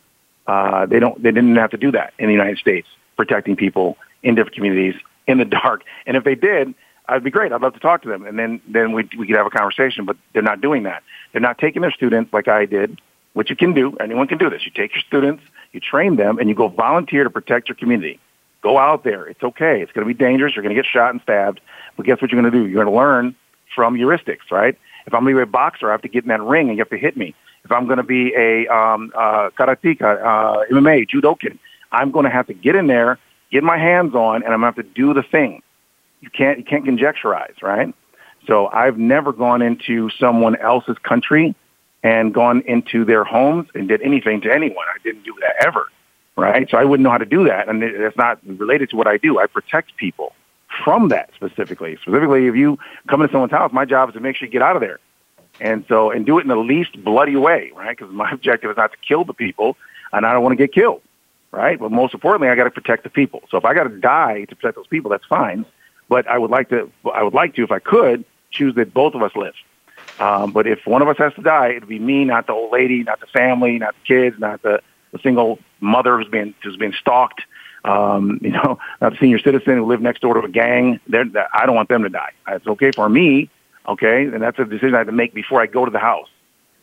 Uh, they don't. They didn't have to do that in the United States, protecting people in different communities in the dark. And if they did, I'd be great. I'd love to talk to them, and then then we we could have a conversation. But they're not doing that. They're not taking their students like I did, which you can do. Anyone can do this. You take your students, you train them, and you go volunteer to protect your community. Go out there. It's okay. It's going to be dangerous. You're going to get shot and stabbed. But guess what you're going to do? You're going to learn from heuristics, right? If I'm going to be a boxer, I have to get in that ring and you have to hit me. If I'm going to be a um, uh, karateka, uh, MMA, judokan, I'm going to have to get in there, get my hands on, and I'm going to have to do the thing. You can't you can't conjecturize, right? So I've never gone into someone else's country and gone into their homes and did anything to anyone. I didn't do that ever, right? So I wouldn't know how to do that, and it's not related to what I do. I protect people from that specifically. Specifically, if you come into someone's house, my job is to make sure you get out of there. And so, and do it in the least bloody way, right? Because my objective is not to kill the people, and I don't want to get killed, right? But most importantly, I got to protect the people. So if I got to die to protect those people, that's fine. But I would like to, I would like to, if I could, choose that both of us live. Um, but if one of us has to die, it'd be me, not the old lady, not the family, not the kids, not the, the single mother who's being who's being stalked. Um, you know, not the senior citizen who lived next door to a gang. They're, I don't want them to die. It's okay for me, okay, and that's a decision I have to make before I go to the house,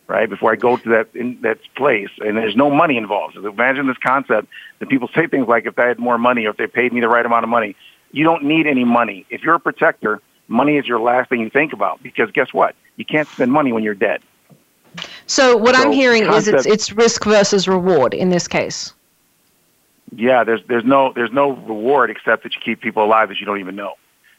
right? Before I go to that in that place, and there's no money involved. So imagine this concept that people say things like, "If I had more money, or if they paid me the right amount of money." You don't need any money. If you're a protector, money is your last thing you think about because guess what? You can't spend money when you're dead. So what So I'm hearing concept- is it's it's risk versus reward in this case. Yeah, there's there's no there's no reward except that you keep people alive that you don't even know.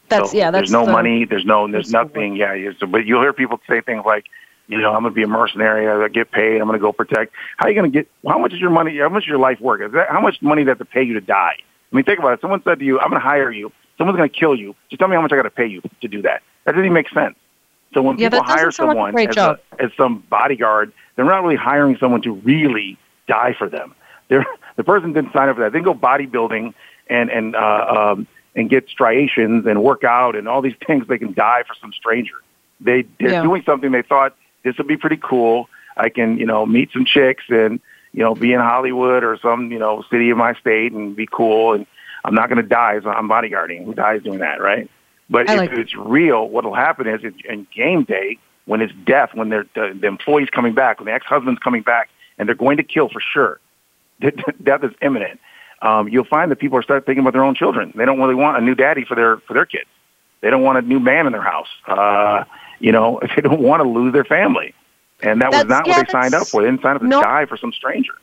That's So yeah. That's there's no the- money. There's no. There's nothing. Yeah. yeah, So, but you'll hear people say things like, you know, I'm going to be a mercenary. I get paid. I'm going to go protect. How are you going to get? How much is your money? How much is your life worth? Is that how much money do they have to pay you to die? I mean, think about it. Someone said to you, "I'm going to hire you." Someone's going to kill you. Just tell me how much I got to pay you to do that. That doesn't even make sense. So when Yeah, people hire sound like a someone as. A, as some bodyguard, they're not really hiring someone to really die for them. They're, the person didn't sign up for that. They go bodybuilding and and uh, um, and get striations and work out and all these things. They can die for some stranger. They they're Yeah. doing something they thought this would be pretty cool. I can you know meet some chicks and you know be in Hollywood or some you know city of my state and be cool and I'm not going to die. So I'm bodyguarding. Who dies doing that, right? But I if like- it's real, what will happen is in, in game day when it's death, when they're, the, the employee's coming back, when the ex-husband's coming back, and they're going to kill for sure. Death is imminent. Um, you'll find that people are start thinking about their own children. They don't really want a new daddy for their for their kids. They don't want a new man in their house. Uh, you know, they don't want to lose their family. And that was not yeah, what they signed up for. They didn't sign up to die for some stranger.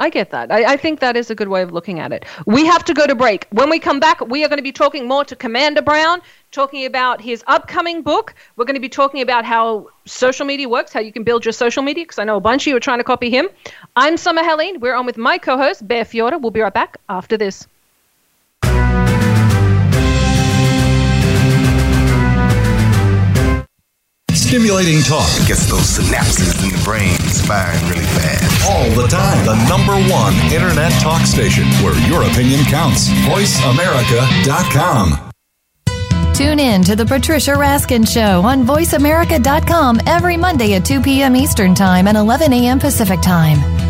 I get that. I, I think that is a good way of looking at it. We have to go to break. When we come back, we are going to be talking more to Commander Brown, talking about his upcoming book. We're going to be talking about how social media works, how you can build your social media, because I know a bunch of you are trying to copy him. I'm Summer Helene. We're on with my co host, Bear Fiora. We'll be right back after this. Stimulating talk Gets those synapses in the brain firing really fast. all the time. The number one internet talk station where your opinion counts. VoiceAmerica.com. Tune in to the Patricia Raskin Show on VoiceAmerica.com every Monday at 2 p.m. Eastern Time and 11 a.m. Pacific Time.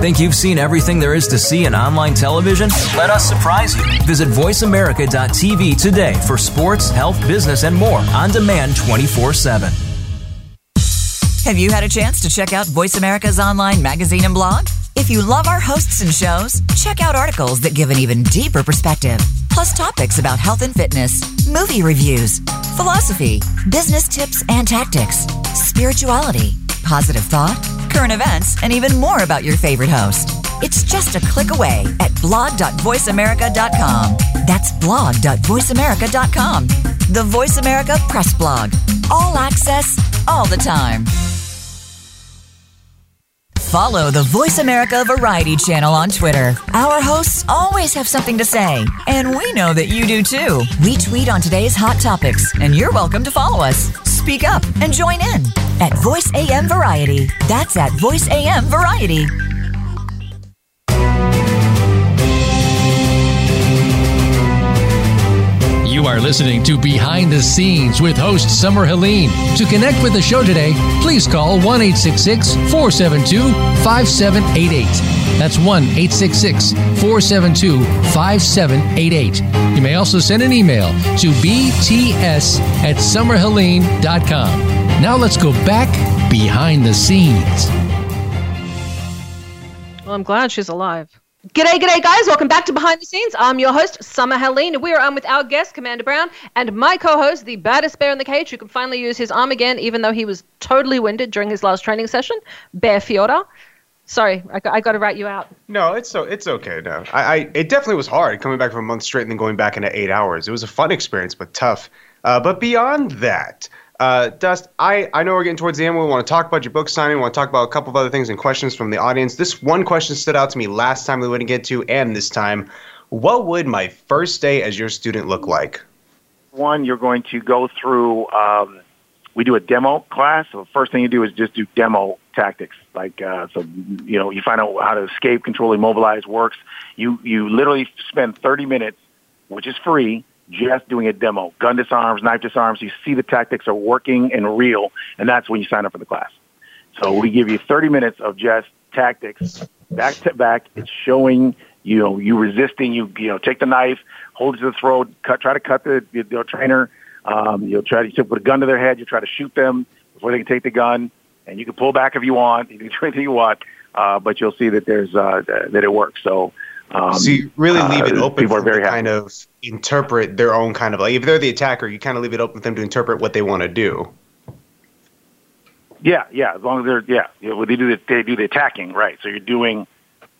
Think you've seen everything there is to see in online television? Let us surprise you. Visit VoiceAmerica.tv today for sports, health, business, and more on demand 24 7. Have you had a chance to check out Voice America's online magazine and blog? If you love our hosts and shows, check out articles that give an even deeper perspective, plus topics about health and fitness, movie reviews, philosophy, business tips and tactics, spirituality, positive thought, current events, and even more about your favorite host. It's just a click away at blog.voiceamerica.com. That's blog.voiceamerica.com. The Voice America Press Blog. All access, all the time. Follow the Voice America Variety channel on Twitter. Our hosts always have something to say, and we know that you do too. We tweet on today's hot topics, and you're welcome to follow us. Speak up and join in at Voice AM Variety. That's at Voice AM Variety. You are listening to Behind the Scenes with host Summer Helene. To connect with the show today, please call 1 472 5788. That's 1 472 5788. You may also send an email to bts at summerhelene.com. Now let's go back behind the scenes. Well, I'm glad she's alive. G'day, g'day, guys. Welcome back to Behind the Scenes. I'm your host, Summer Helene. We are on with our guest, Commander Brown, and my co host, the baddest bear in the cage, who can finally use his arm again, even though he was totally winded during his last training session, Bear Fiora. Sorry, I got, I got to write you out. No, it's so it's okay. No, I, I it definitely was hard coming back for a month straight and then going back into eight hours. It was a fun experience, but tough. Uh, but beyond that, uh, Dust, I, I know we're getting towards the end. We want to talk about your book signing. We want to talk about a couple of other things and questions from the audience. This one question stood out to me last time we wouldn't get to, and this time. What would my first day as your student look like? One, you're going to go through. Um, we do a demo class. So the first thing you do is just do demo tactics. Like uh, so, you know, you find out how to escape, control, immobilize works. You you literally spend 30 minutes, which is free, just doing a demo. Gun disarms, knife disarms. You see the tactics are working and real, and that's when you sign up for the class. So we give you 30 minutes of just tactics, back to back. It's showing you know you resisting. You you know take the knife, hold it to the throat, cut, try to cut the, the, the trainer. Um, you'll try to you put a gun to their head. You try to shoot them before they can take the gun, and you can pull back if you want. You can do anything you want, uh, but you'll see that there's uh, that it works. So. Um, so you really leave it uh, open for them to happy. kind of interpret their own kind of like if they're the attacker, you kind of leave it open for them to interpret what they want to do. Yeah, yeah. As long as they're yeah, know, they do the, they do the attacking right. So you're doing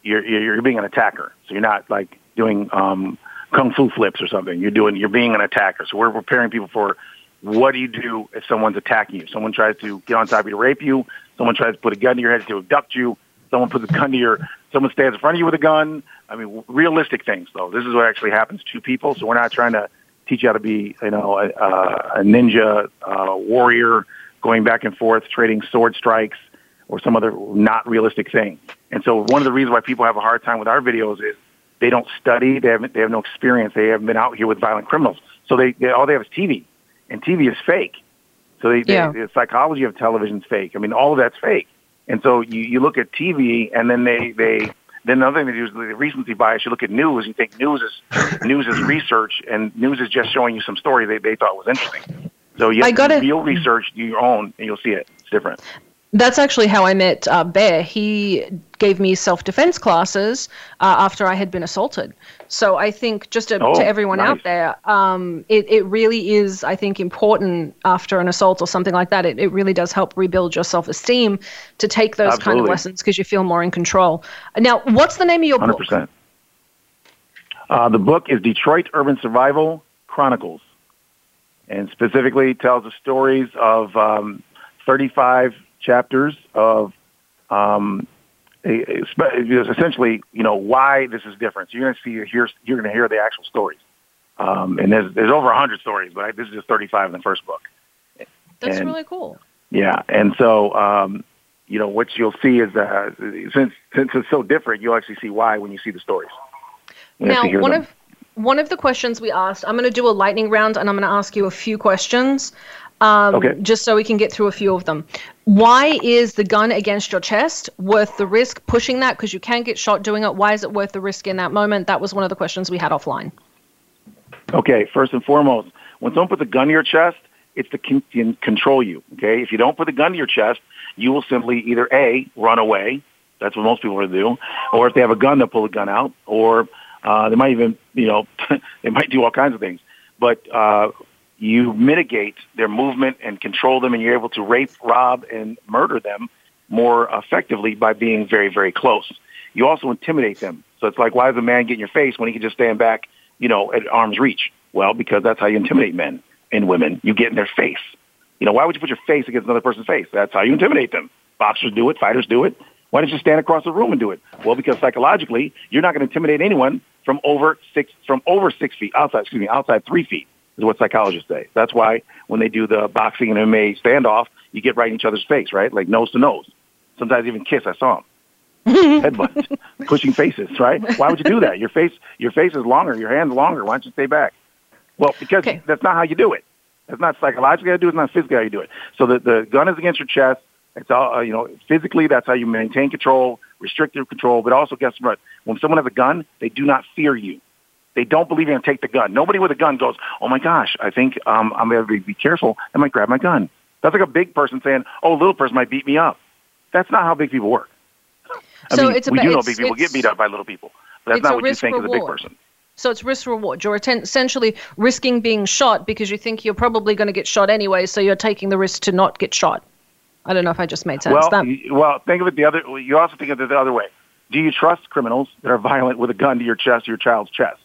you're you're you're being an attacker. So you're not like doing um, kung fu flips or something. You're doing you're being an attacker. So we're preparing people for what do you do if someone's attacking you? Someone tries to get on top of you to rape you. Someone tries to put a gun to your head to abduct you. Someone puts a gun to your. Someone stands in front of you with a gun. I mean, realistic things though. This is what actually happens to people. So we're not trying to teach you how to be, you know, a, a ninja, uh, warrior, going back and forth, trading sword strikes, or some other not realistic thing. And so one of the reasons why people have a hard time with our videos is they don't study, they haven't, they have no experience, they haven't been out here with violent criminals. So they, they all they have is TV, and TV is fake. So they, Yeah. they the psychology of television is fake. I mean, all of that's fake. And so you, you look at TV, and then they they then the other thing they do is the recency bias. You look at news, you think news is news is research, and news is just showing you some story they, they thought was interesting. So you I have to real research, do your own, and you'll see it. It's different. That's actually how I met uh, Bear. He gave me self defense classes uh, after I had been assaulted. So I think just to, Oh, to everyone nice. out there, um, it, it really is, I think, important after an assault or something like that. It, it really does help rebuild your self esteem to take those kind of lessons because you feel more in control. Now, what's the name of your Hundred book? percent. Uh, the book is Detroit Urban Survival Chronicles, and specifically tells the stories of um, 35 chapters of um, a- a- spe- essentially, you know, why this is different. So you're going to see hear you're going to hear the actual stories, um, and there's there's over 100 stories, but I, this is just 35 in the first book. That's And- really cool. Yeah, and so um, you know what you'll see is uh, since since it's so different, you'll actually see why when you see the stories. You Now, one them. of one of the questions we asked, I'm going to do a lightning round, and I'm going to ask you a few questions, um, Okay. just so we can get through a few of them. Why is the gun against your chest worth the risk pushing that? Because you can get shot doing it. Why is it worth the risk in that moment? That was one of the questions we had offline. Okay, first and foremost, when someone puts a gun to your chest, it's to con- con- control you. Okay, if you don't put the gun to your chest, you will simply either a run away. That's what most people are do, or if they have a gun, they'll pull the gun out, or uh, they might even, you know, they might do all kinds of things. But uh, you mitigate their movement and control them, and you're able to rape, rob, and murder them more effectively by being very, very close. You also intimidate them. So it's like, why does a man get in your face when he can just stand back, you know, at arm's reach? Well, because that's how you intimidate men and women. You get in their face. You know, why would you put your face against another person's face? That's how you intimidate them. Boxers do it. Fighters do it. Why don't you stand across the room and do it? Well, because psychologically, you're not going to intimidate anyone from over six from over six feet outside. Excuse me, outside three feet is what psychologists say. That's why when they do the boxing and MMA standoff, you get right in each other's face, right? Like nose to nose. Sometimes even kiss. I saw them. Headbutt, pushing faces, right? Why would you do that? Your face, your face is longer. Your hand's longer. Why don't you stay back? Well, because that's not how you do it. That's not psychologically how you do it. It's not physically how you do it. So the, the gun is against your chest. It's all, uh, you know, physically, that's how you maintain control, restrictive control. But also, guess what? When someone has a gun, they do not fear you. They don't believe you're going to take the gun. Nobody with a gun goes, oh my gosh, I think um, I'm going to be, careful. I might grab my gun. That's like a big person saying, oh, a little person might beat me up. That's not how big people work. I So mean, it's a we do know big people get beat up by little people. But that's not what you think as a big person. So it's risk reward. You're essentially risking being shot because you think you're probably going to get shot anyway, so you're taking the risk to not get shot. I don't know if I just made sense. Well, That- well, think of it the other. You also think of it the other way. Do you trust criminals that are violent with a gun to your chest, your child's chest?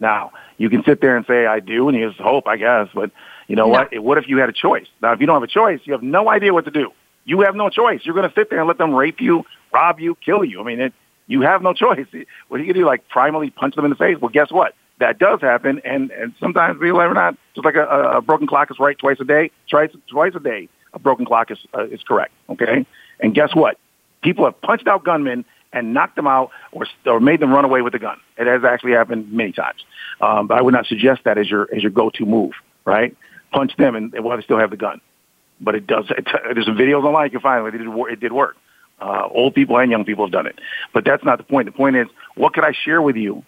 Now, you can sit there and say, "I do," and just hope, I guess. But you know No. what? What if you had a choice? Now, if you don't have a choice, you have no idea what to do. You have no choice. You're going to sit there and let them rape you, rob you, kill you. I mean, it, you have no choice. What are you going to do? Like primally punch them in the face? Well, guess what? That does happen, and and sometimes, believe it or not, just like a, a a broken clock is right twice a day. Twice twice a day, a broken clock is uh, is correct. Okay, and guess what? People have punched out gunmen and knocked them out, or or made them run away with the gun. It has actually happened many times. Um, but I would not suggest that as your as your go to move. Right? Punch them, and, and while they still have the gun. But it does. It, there's some videos online you can find where it did, it did work. Uh, old people and young people have done it. But that's not the point. The point is, what could I share with you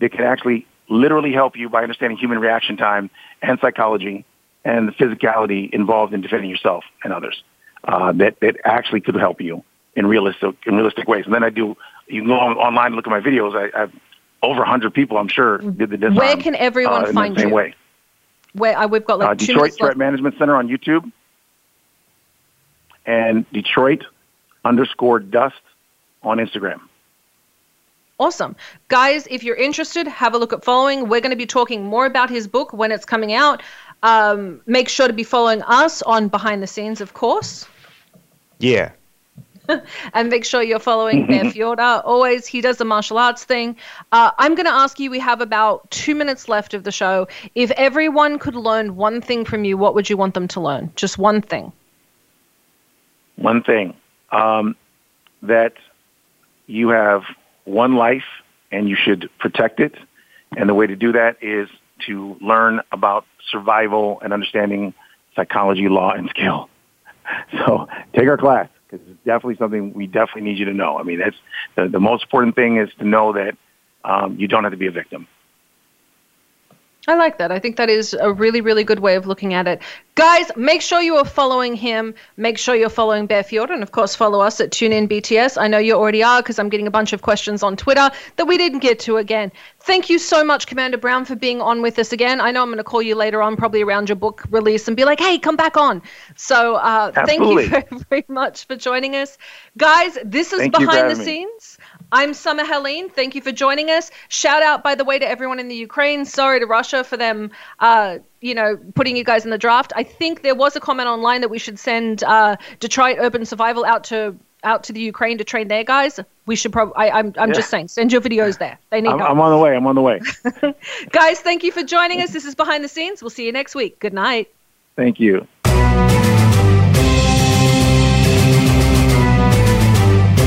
that can actually literally help you by understanding human reaction time and psychology and the physicality involved in defending yourself and others uh, that, that actually could help you in realistic, in realistic ways. And then I do, you can go on, online and look at my videos. I, I have over 100 people, I'm sure, did the disarm. Where can everyone uh, in find the same you? way. Where I, we've got like Uh, two Detroit minutes Threat left. Management Center on YouTube and Detroit underscore dust on Instagram. Awesome. Guys, if you're interested, have a look at following. We're going to be talking more about his book when it's coming out. Um, make sure to be following us on Behind the Scenes, of course. Yeah. and make sure you're following Bear Fiorda. Always, he does the martial arts thing. Uh, I'm going to ask you, we have about two minutes left of the show. If everyone could learn one thing from you, what would you want them to learn? Just one thing. one thing um, that you have one life and you should protect it. And the way to do that is to learn about survival and understanding psychology, law, and skill. So take our class because it's definitely something we definitely need you to know. I mean, that's the, the most important thing is to know that um, you don't have to be a victim. I like that. I think that is a really, really good way of looking at it. Guys, make sure you are following him. Make sure you're following Bear Fiorda, and of course, follow us at TuneIn BTS. I know you already are because I'm getting a bunch of questions on Twitter that we didn't get to again. Thank you so much, Commander Brown, for being on with us again. I know I'm going to call you later on, probably around your book release, and be like, hey, come back on. So uh, thank you very, very much for joining us. Guys, this is Thank Behind the me. Scenes. I'm Summer Helene. Thank you for joining us. Shout out, by the way, to everyone in the Ukraine. Sorry to Russia for them, uh, you know, putting you guys in the draft. I think there was a comment online that we should send uh, Detroit Urban Survival out to out to the Ukraine to train their guys. We should probably. I'm I'm Yeah. just saying, send your videos there. They need I'm, help. I'm on the way. I'm on the way. guys, thank you for joining us. This is Behind the Scenes. We'll see you next week. Good night. Thank you.